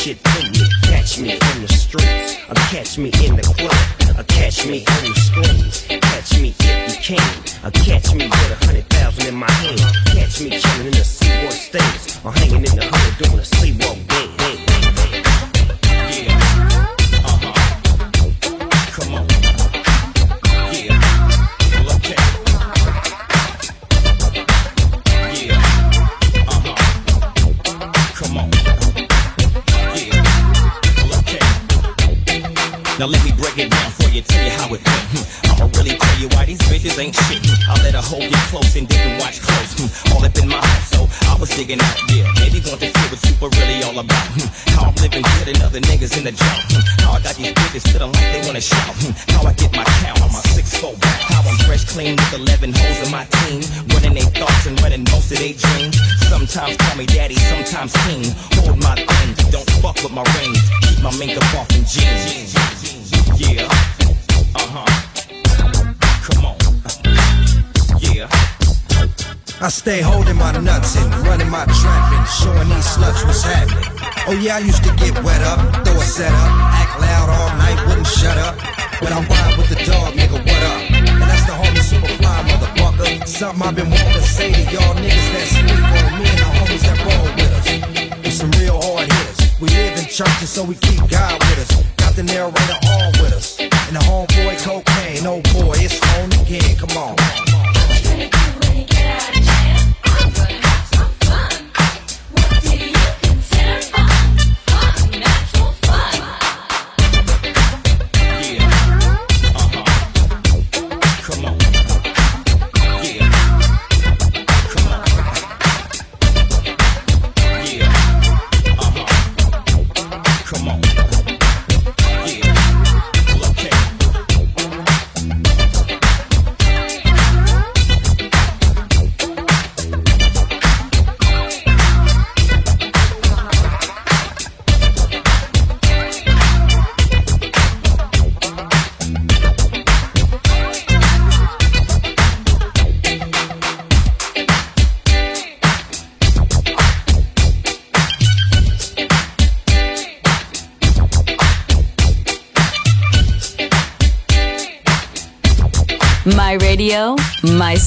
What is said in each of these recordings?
Shit to me. Catch me in the streets, or catch me in the club, or catch me on the screen. Catch me if you can, or catch me with a hundred thousand in my hand. Catch me chilling in the Seaboard States, or hanging in the hood doing a sleepwalk dance. Now let me break it down for you, tell you how it went. Hmm. I'ma really tell you why these bitches ain't shit. I let her hold you close and didn't watch close. Hmm. All up in my house, so I was digging out, yeah. Maybe want to feel what super really all about. Hmm. How I'm living good and other niggas in the jump. Hmm. How I got these bitches feeling like they wanna shout. How I get my count on my six four. How I'm fresh clean with 11 hoes in my team. Running their thoughts and running most of their dreams. Sometimes call me daddy, sometimes king. Hold my things, don't fuck with my rings. Keep my makeup off in jeans. Yeah. Uh-huh. Come I stay holding my nuts and running my trap and showing these sluts what's happening. Oh yeah, I used to get wet up, throw a set up, act loud all night, wouldn't shut up. But I ride with the dog, nigga, what up? And that's the homie Superfly, motherfucker. Something I've been wanting to say to y'all niggas that sleep on me and the homies that roll with us. With some real hard hitters. We live in churches, so we keep God with us. Got the narrator on with us. And the homeboy cocaine, oh boy, it's on again. Come on. Yeah.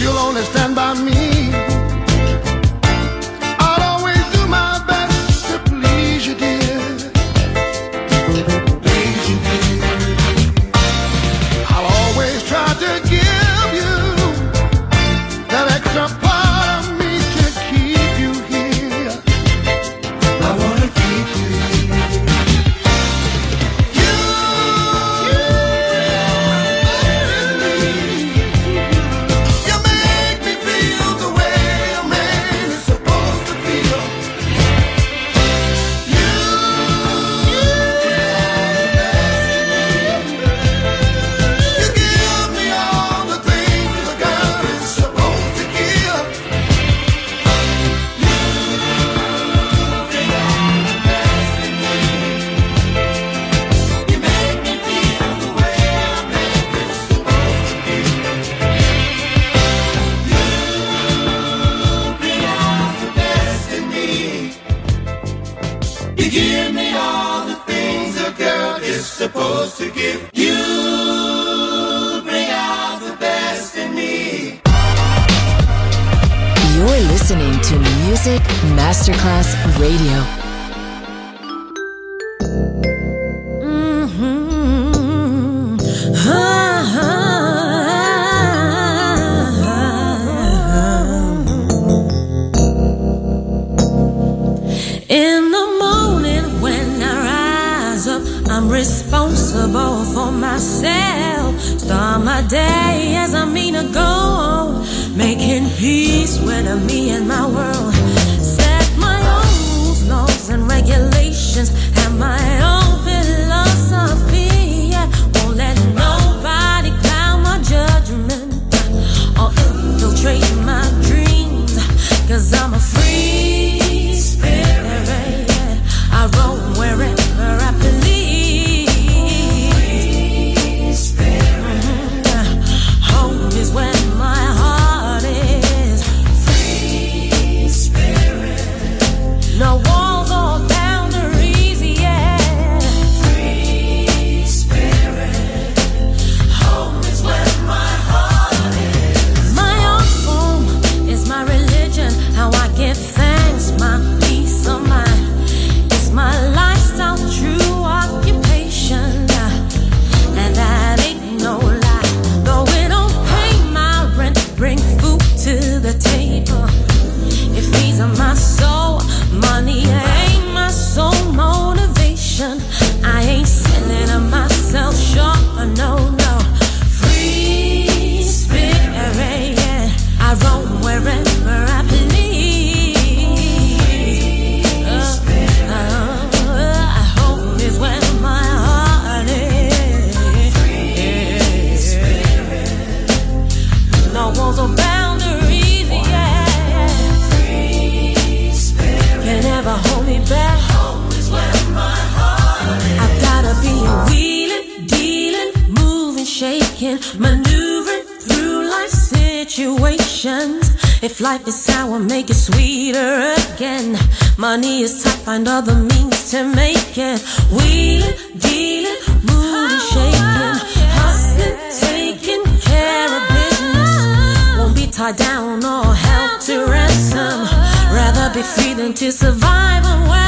you'll only stand by me. lie down or help to ransom. Rather be feeding to survive away.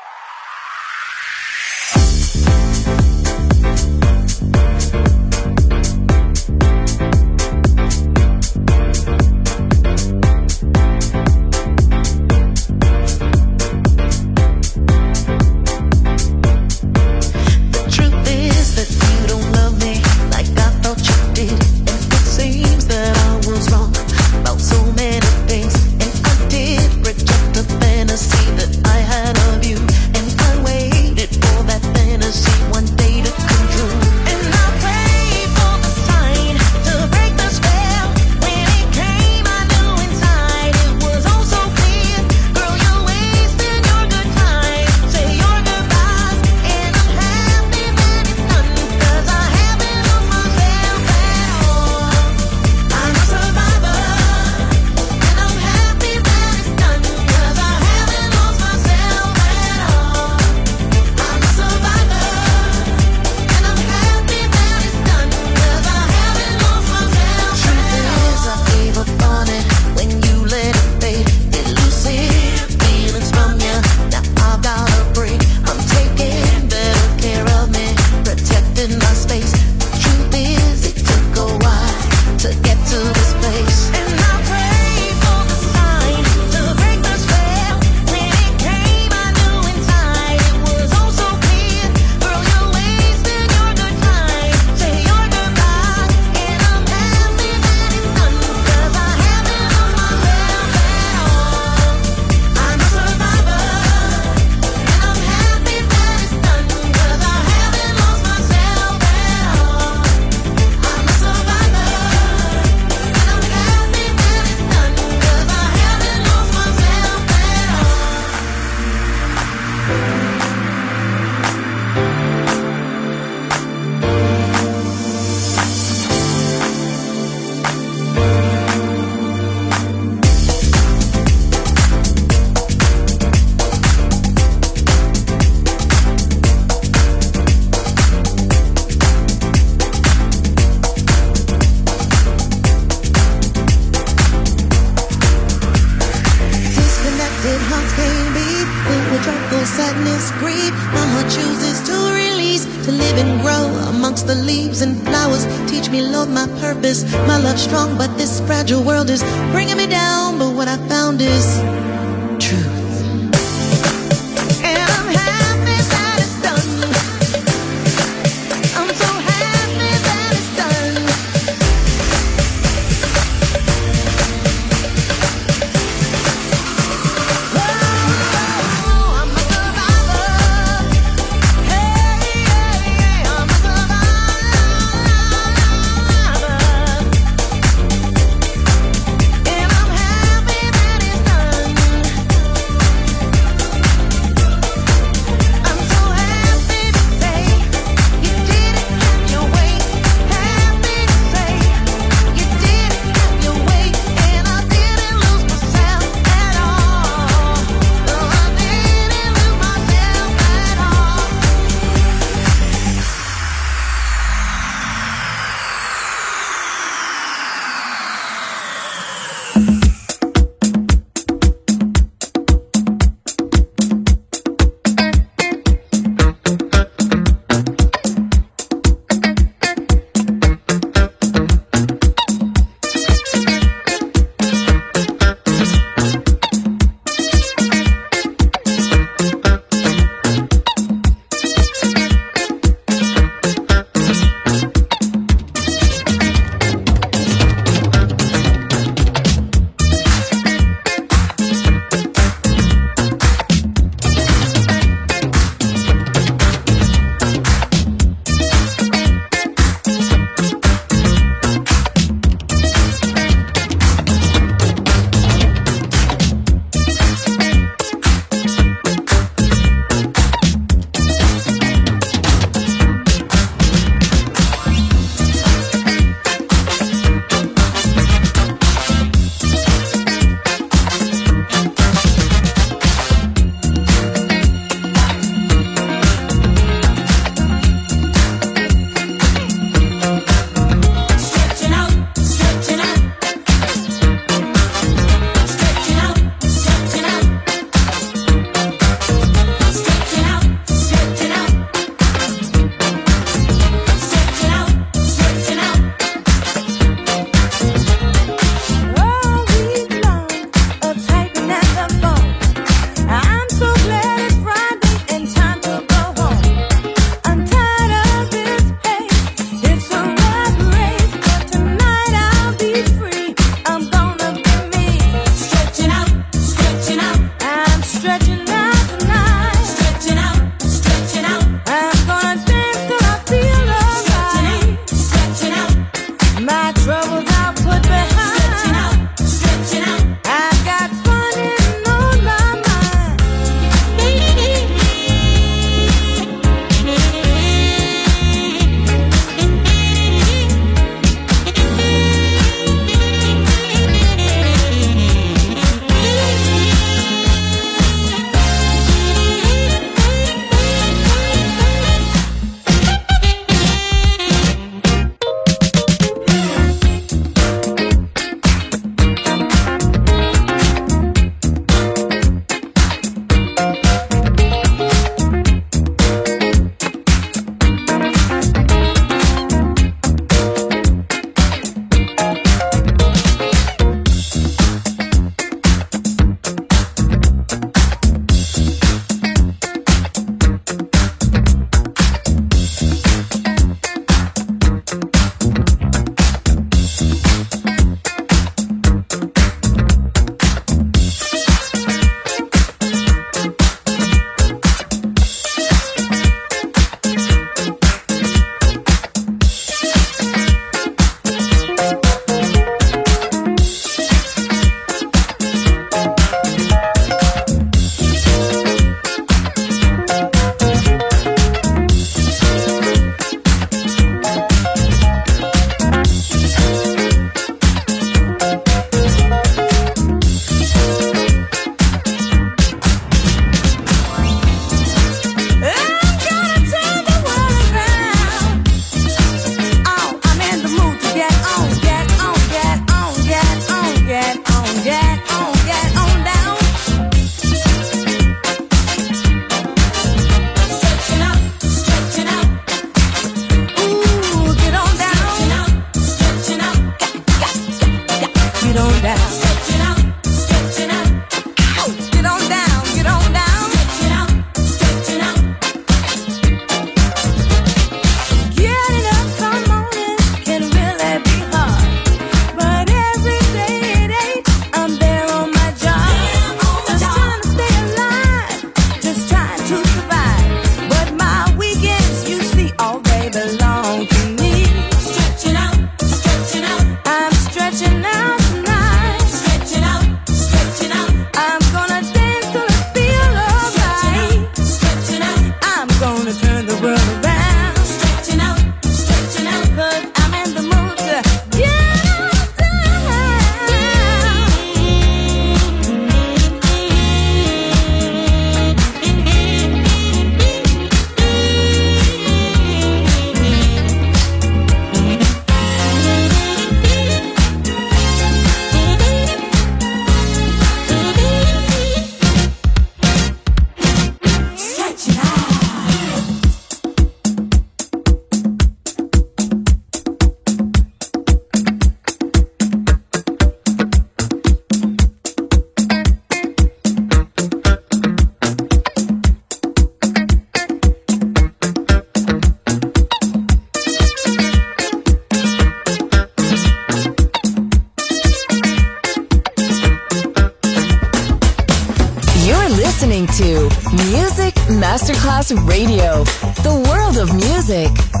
Music.